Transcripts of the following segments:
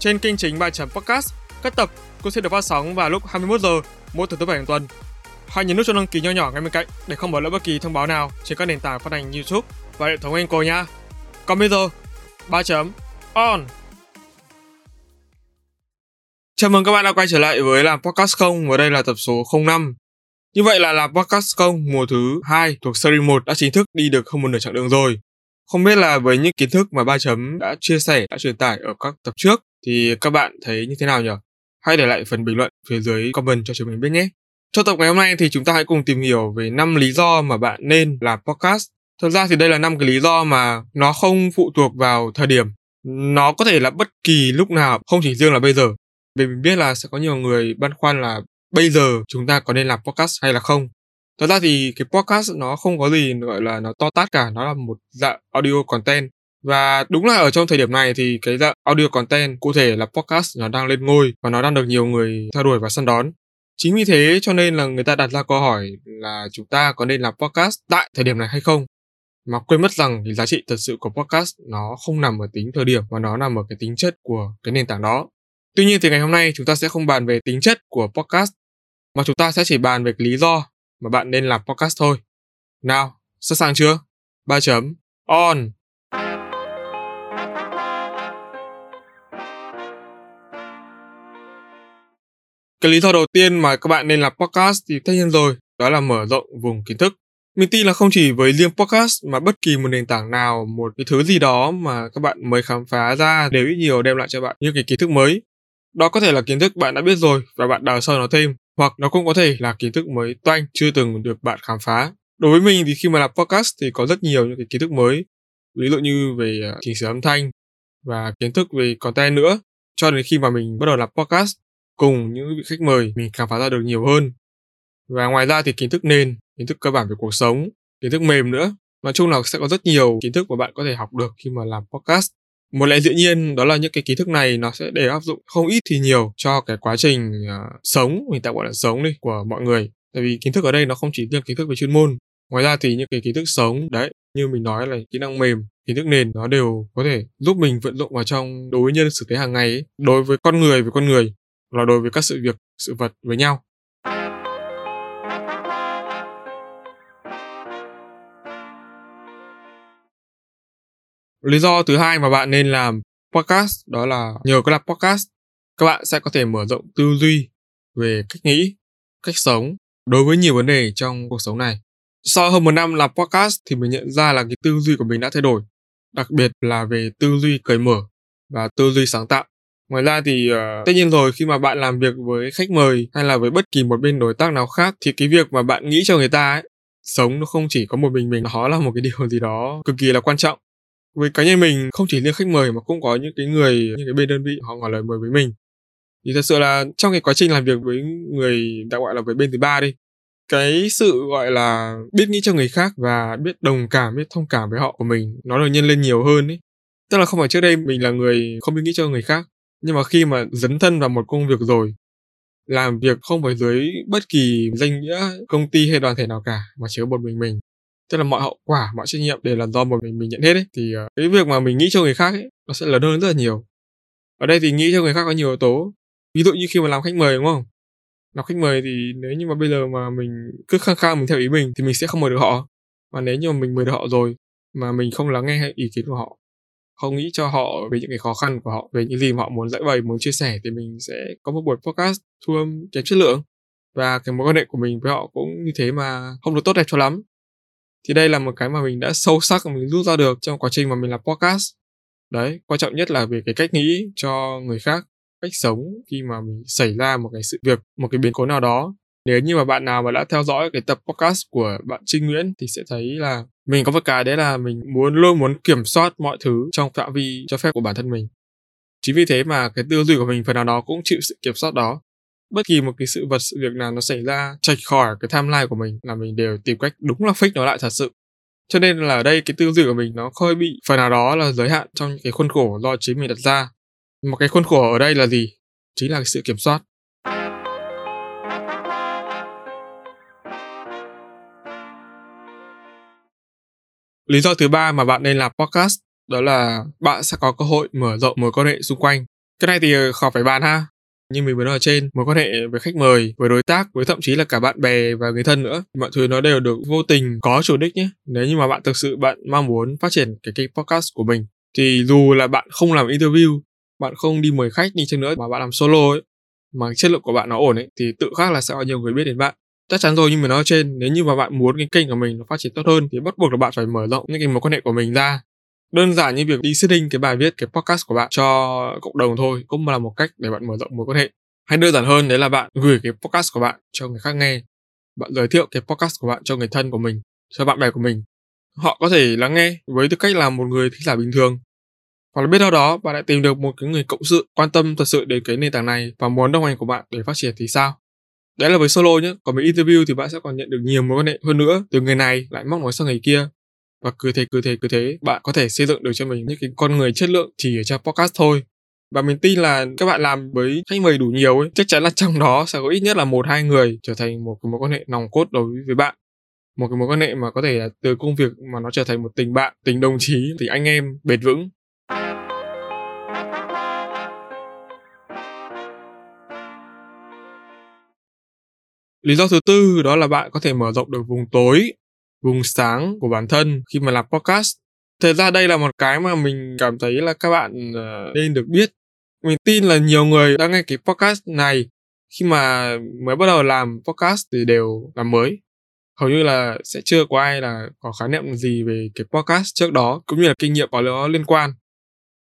trên kênh chính bài chấm podcast, các tập cũng sẽ được phát sóng vào lúc 21 giờ mỗi thứ tư bảy hàng tuần. Hãy nhấn nút cho đăng ký nhỏ nhỏ ngay bên cạnh để không bỏ lỡ bất kỳ thông báo nào trên các nền tảng phát hành YouTube và hệ thống Anchor nha. Còn bây giờ, ba chấm on. Chào mừng các bạn đã quay trở lại với làm podcast không và đây là tập số 05. Như vậy là làm podcast không mùa thứ 2 thuộc series 1 đã chính thức đi được không một nửa chặng đường rồi. Không biết là với những kiến thức mà ba chấm đã chia sẻ, đã truyền tải ở các tập trước thì các bạn thấy như thế nào nhỉ? Hãy để lại phần bình luận phía dưới comment cho chúng mình biết nhé. Trong tập ngày hôm nay thì chúng ta hãy cùng tìm hiểu về 5 lý do mà bạn nên làm podcast. Thật ra thì đây là 5 cái lý do mà nó không phụ thuộc vào thời điểm. Nó có thể là bất kỳ lúc nào, không chỉ riêng là bây giờ. Vì mình biết là sẽ có nhiều người băn khoăn là bây giờ chúng ta có nên làm podcast hay là không. Thật ra thì cái podcast nó không có gì gọi là nó to tát cả, nó là một dạng audio content và đúng là ở trong thời điểm này thì cái dạng audio content cụ thể là podcast nó đang lên ngôi và nó đang được nhiều người theo đuổi và săn đón. Chính vì thế cho nên là người ta đặt ra câu hỏi là chúng ta có nên làm podcast tại thời điểm này hay không? Mà quên mất rằng thì giá trị thật sự của podcast nó không nằm ở tính thời điểm mà nó nằm ở cái tính chất của cái nền tảng đó. Tuy nhiên thì ngày hôm nay chúng ta sẽ không bàn về tính chất của podcast mà chúng ta sẽ chỉ bàn về cái lý do mà bạn nên làm podcast thôi. Nào, sẵn sàng chưa? 3 chấm on. Cái lý do đầu tiên mà các bạn nên làm podcast thì tất nhiên rồi, đó là mở rộng vùng kiến thức. Mình tin là không chỉ với riêng podcast mà bất kỳ một nền tảng nào, một cái thứ gì đó mà các bạn mới khám phá ra đều ít nhiều đem lại cho bạn những cái kiến thức mới. Đó có thể là kiến thức bạn đã biết rồi và bạn đào sâu nó thêm, hoặc nó cũng có thể là kiến thức mới toanh chưa từng được bạn khám phá. Đối với mình thì khi mà làm podcast thì có rất nhiều những cái kiến thức mới, ví dụ như về à, chỉnh sửa âm thanh và kiến thức về content nữa. Cho đến khi mà mình bắt đầu làm podcast cùng những vị khách mời mình khám phá ra được nhiều hơn. Và ngoài ra thì kiến thức nền, kiến thức cơ bản về cuộc sống, kiến thức mềm nữa. Nói chung là sẽ có rất nhiều kiến thức mà bạn có thể học được khi mà làm podcast. Một lẽ dĩ nhiên đó là những cái kiến thức này nó sẽ để áp dụng không ít thì nhiều cho cái quá trình uh, sống, mình tạm gọi là sống đi, của mọi người. Tại vì kiến thức ở đây nó không chỉ riêng kiến thức về chuyên môn. Ngoài ra thì những cái kiến thức sống, đấy, như mình nói là kỹ năng mềm, kiến thức nền nó đều có thể giúp mình vận dụng vào trong đối nhân xử thế hàng ngày ấy, đối với con người với con người là đối với các sự việc, sự vật với nhau. Lý do thứ hai mà bạn nên làm podcast đó là nhờ có làm podcast, các bạn sẽ có thể mở rộng tư duy về cách nghĩ, cách sống đối với nhiều vấn đề trong cuộc sống này. Sau hơn một năm làm podcast thì mình nhận ra là cái tư duy của mình đã thay đổi, đặc biệt là về tư duy cởi mở và tư duy sáng tạo. Ngoài ra thì uh, tất nhiên rồi khi mà bạn làm việc với khách mời hay là với bất kỳ một bên đối tác nào khác thì cái việc mà bạn nghĩ cho người ta ấy sống nó không chỉ có một mình mình nó là một cái điều gì đó cực kỳ là quan trọng. Với cá nhân mình không chỉ riêng khách mời mà cũng có những cái người những cái bên đơn vị họ ngỏ lời mời với mình. Thì thật sự là trong cái quá trình làm việc với người đã gọi là với bên thứ ba đi cái sự gọi là biết nghĩ cho người khác và biết đồng cảm biết thông cảm với họ của mình nó được nhân lên nhiều hơn ấy. Tức là không phải trước đây mình là người không biết nghĩ cho người khác nhưng mà khi mà dấn thân vào một công việc rồi, làm việc không phải dưới bất kỳ danh nghĩa công ty hay đoàn thể nào cả, mà chỉ có một mình mình. Tức là mọi hậu quả, mọi trách nhiệm đều là do một mình mình nhận hết ấy. Thì ờ, cái việc mà mình nghĩ cho người khác ấy, nó sẽ lớn hơn rất là nhiều. Ở đây thì nghĩ cho người khác có nhiều yếu tố. Ví dụ như khi mà làm khách mời, đúng không? Làm khách mời thì nếu như mà bây giờ mà mình cứ khăng khăng mình theo ý mình thì mình sẽ không mời được họ. Mà nếu như mà mình mời được họ rồi mà mình không lắng nghe ý kiến của họ không nghĩ cho họ về những cái khó khăn của họ, về những gì mà họ muốn giải bày, muốn chia sẻ thì mình sẽ có một buổi podcast thu âm kém chất lượng. Và cái mối quan hệ của mình với họ cũng như thế mà không được tốt đẹp cho lắm. Thì đây là một cái mà mình đã sâu sắc mình rút ra được trong quá trình mà mình làm podcast. Đấy, quan trọng nhất là về cái cách nghĩ cho người khác, cách sống khi mà mình xảy ra một cái sự việc, một cái biến cố nào đó. Nếu như mà bạn nào mà đã theo dõi cái tập podcast của bạn Trinh Nguyễn thì sẽ thấy là mình có một cái đấy là mình muốn luôn muốn kiểm soát mọi thứ trong phạm vi cho phép của bản thân mình Chính vì thế mà cái tư duy của mình phần nào đó cũng chịu sự kiểm soát đó. Bất kỳ một cái sự vật, sự việc nào nó xảy ra chạch khỏi cái timeline của mình là mình đều tìm cách đúng là fix nó lại thật sự. Cho nên là ở đây cái tư duy của mình nó hơi bị phần nào đó là giới hạn trong cái khuôn khổ do chính mình đặt ra. Một cái khuôn khổ ở đây là gì? Chính là cái sự kiểm soát. Lý do thứ ba mà bạn nên làm podcast đó là bạn sẽ có cơ hội mở rộng mối quan hệ xung quanh. Cái này thì ờ, khỏi phải bàn ha. Như mình vừa nói ở trên, mối quan hệ với khách mời, với đối tác, với thậm chí là cả bạn bè và người thân nữa. Mọi thứ nó đều được vô tình có chủ đích nhé. Nếu như mà bạn thực sự bạn mong muốn phát triển cái kênh podcast của mình, thì dù là bạn không làm interview, bạn không đi mời khách đi chăng nữa mà bạn làm solo ấy, mà chất lượng của bạn nó ổn ấy, thì tự khắc là sẽ có nhiều người biết đến bạn chắc chắn rồi như mình nói trên, nếu như mà bạn muốn cái kênh của mình nó phát triển tốt hơn thì bắt buộc là bạn phải mở rộng những cái mối quan hệ của mình ra. Đơn giản như việc đi setting cái bài viết, cái podcast của bạn cho cộng đồng thôi, cũng là một cách để bạn mở rộng mối quan hệ. Hay đơn giản hơn, đấy là bạn gửi cái podcast của bạn cho người khác nghe. Bạn giới thiệu cái podcast của bạn cho người thân của mình, cho bạn bè của mình. Họ có thể lắng nghe với tư cách là một người thính giả bình thường. Hoặc là biết đâu đó, bạn lại tìm được một cái người cộng sự quan tâm thật sự đến cái nền tảng này và muốn đồng hành của bạn để phát triển thì sao? Đấy là với solo nhé còn với interview thì bạn sẽ còn nhận được nhiều mối quan hệ hơn nữa, từ người này lại móc nói sang người kia. Và cứ thế cứ thế cứ thế, bạn có thể xây dựng được cho mình những cái con người chất lượng chỉ ở trong podcast thôi. Và mình tin là các bạn làm với khách mời đủ nhiều ấy, chắc chắn là trong đó sẽ có ít nhất là một, hai người trở thành một cái mối quan hệ nòng cốt đối với bạn. Một cái mối quan hệ mà có thể là từ công việc mà nó trở thành một tình bạn, tình đồng chí, tình anh em bền vững. Lý do thứ tư đó là bạn có thể mở rộng được vùng tối, vùng sáng của bản thân khi mà làm podcast. Thật ra đây là một cái mà mình cảm thấy là các bạn ờ, nên được biết. Mình tin là nhiều người đang nghe cái podcast này khi mà mới bắt đầu làm podcast thì đều làm mới. Hầu như là sẽ chưa có ai là có khái niệm gì về cái podcast trước đó cũng như là kinh nghiệm có nó liên quan.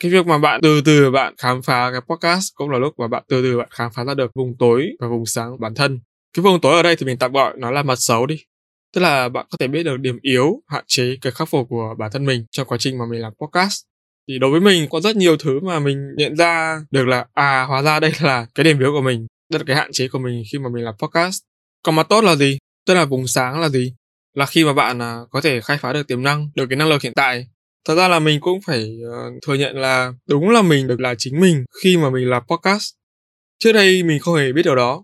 Cái việc mà bạn từ từ bạn khám phá cái podcast cũng là lúc mà bạn từ từ bạn khám phá ra được vùng tối và vùng sáng của bản thân cái vùng tối ở đây thì mình tạm gọi nó là mặt xấu đi. Tức là bạn có thể biết được điểm yếu hạn chế cái khắc phục của bản thân mình trong quá trình mà mình làm podcast. Thì đối với mình có rất nhiều thứ mà mình nhận ra được là à hóa ra đây là cái điểm yếu của mình đây là cái hạn chế của mình khi mà mình làm podcast. Còn mặt tốt là gì? Tức là vùng sáng là gì? Là khi mà bạn à, có thể khai phá được tiềm năng được cái năng lực hiện tại. Thật ra là mình cũng phải uh, thừa nhận là đúng là mình được là chính mình khi mà mình làm podcast. Trước đây mình không hề biết điều đó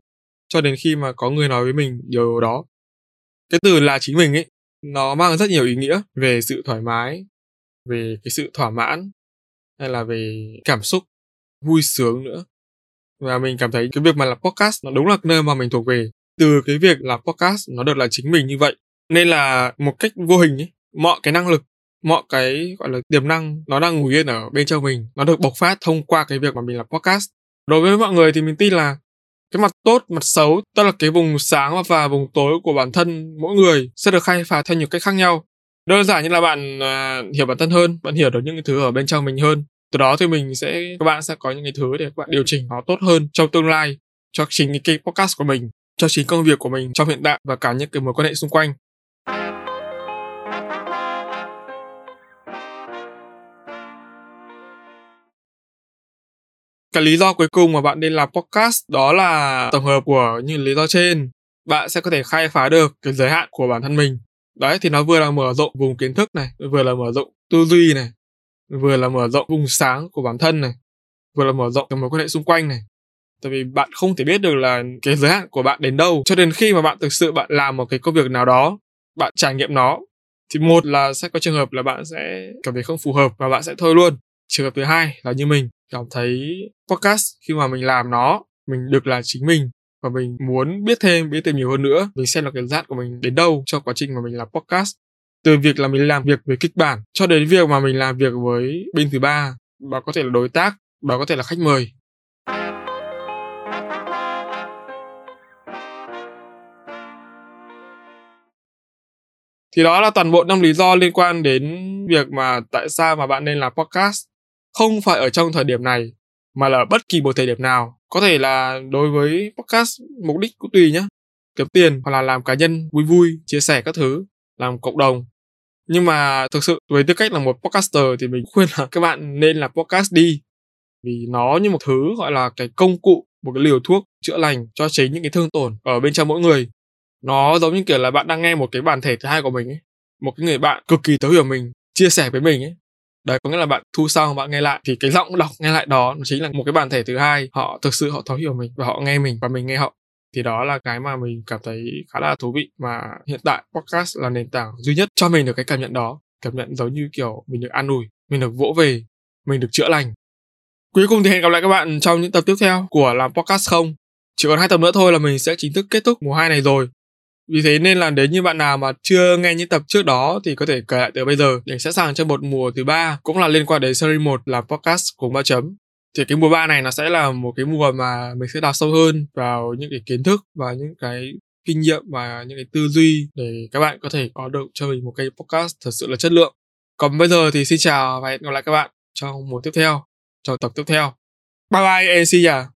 cho đến khi mà có người nói với mình điều đó. Cái từ là chính mình ấy, nó mang rất nhiều ý nghĩa về sự thoải mái, về cái sự thỏa mãn, hay là về cảm xúc, vui sướng nữa. Và mình cảm thấy cái việc mà làm podcast nó đúng là nơi mà mình thuộc về. Từ cái việc làm podcast nó được là chính mình như vậy, nên là một cách vô hình ấy, mọi cái năng lực, mọi cái, gọi là, tiềm năng nó đang ngủ yên ở bên trong mình, nó được bộc phát thông qua cái việc mà mình làm podcast. Đối với mọi người thì mình tin là cái mặt tốt mặt xấu tức là cái vùng sáng và vùng tối của bản thân mỗi người sẽ được khai phá theo nhiều cách khác nhau. Đơn giản như là bạn à, hiểu bản thân hơn bạn hiểu được những cái thứ ở bên trong mình hơn. Từ đó thì mình sẽ các bạn sẽ có những cái thứ để các bạn điều chỉnh nó tốt hơn trong tương lai cho chính cái, cái podcast của mình cho chính công việc của mình trong hiện tại và cả những cái mối quan hệ xung quanh. Cái lý do cuối cùng mà bạn nên làm podcast đó là tổng hợp của những lý do trên. Bạn sẽ có thể khai phá được cái giới hạn của bản thân mình. Đấy, thì nó vừa là mở rộng vùng kiến thức này, vừa là mở rộng tư duy này, vừa là mở rộng vùng sáng của bản thân này, vừa là mở rộng cái mối quan hệ xung quanh này. Tại vì bạn không thể biết được là cái giới hạn của bạn đến đâu. Cho đến khi mà bạn thực sự bạn làm một cái công việc nào đó, bạn trải nghiệm nó, thì một là sẽ có trường hợp là bạn sẽ cảm thấy không phù hợp và bạn sẽ thôi luôn. Trường hợp thứ hai là như mình, cảm thấy podcast. Khi mà mình làm nó, mình được là chính mình và mình muốn biết thêm biết thêm nhiều hơn nữa, mình xem là cái giác của mình đến đâu trong quá trình mà mình làm podcast. Từ việc là mình làm việc với kịch bản cho đến việc mà mình làm việc với bên thứ ba và có thể là đối tác và có thể là khách mời. Thì đó là toàn bộ năm lý do liên quan đến việc mà tại sao mà bạn nên làm podcast. Không phải ở trong thời điểm này mà là bất kỳ một thời điểm nào. Có thể là đối với podcast, mục đích cũng tùy nhé kiếm tiền hoặc là làm cá nhân vui vui, chia sẻ các thứ, làm cộng đồng. Nhưng mà thực sự, với tư cách là một podcaster thì mình khuyên là các bạn nên làm podcast đi. Vì nó như một thứ gọi là cái công cụ, một cái liều thuốc chữa lành cho chính những cái thương tổn ở bên trong mỗi người. Nó giống như kiểu là bạn đang nghe một cái bản thể thứ hai của mình ấy. Một cái người bạn cực kỳ thấu hiểu mình, chia sẻ với mình ấy đấy, có nghĩa là bạn thu xong, bạn nghe lại. Thì cái giọng đọc nghe lại đó, nó chính là một cái bản thể thứ hai. Họ thực sự họ thấu hiểu mình và họ nghe mình và mình nghe họ. Thì đó là cái mà mình cảm thấy khá là thú vị mà hiện tại podcast là nền tảng duy nhất cho mình được cái cảm nhận đó. Cảm nhận giống như kiểu mình được an ủi, mình được vỗ về, mình được chữa lành. Cuối cùng thì hẹn gặp lại các bạn trong những tập tiếp theo của làm podcast không. Chỉ còn hai tập nữa thôi là mình sẽ chính thức kết thúc mùa hai này rồi vì thế nên là nếu như bạn nào mà chưa nghe những tập trước đó thì có thể kể lại từ bây giờ để sẵn sàng cho một mùa thứ ba cũng là liên quan đến series 1 là podcast cùng ba chấm. Thì cái mùa 3 này nó sẽ là một cái mùa mà mình sẽ đào sâu hơn vào những cái kiến thức và những cái kinh nghiệm và những cái tư duy để các bạn có thể có được cho mình một cái podcast thật sự là chất lượng. Còn bây giờ thì xin chào và hẹn gặp lại các bạn trong mùa tiếp theo, trong tập tiếp theo. Bye bye NC à.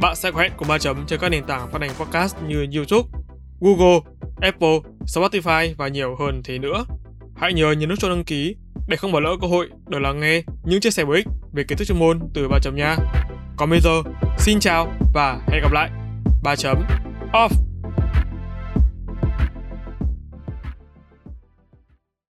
bạn sẽ có hẹn cùng ba chấm trên các nền tảng phát hành podcast như YouTube, Google, Apple, Spotify và nhiều hơn thế nữa. Hãy nhớ nhấn nút cho đăng ký để không bỏ lỡ cơ hội được lắng nghe những chia sẻ bổ ích về kiến thức chuyên môn từ ba chấm nha. Còn bây giờ, xin chào và hẹn gặp lại. Ba chấm off.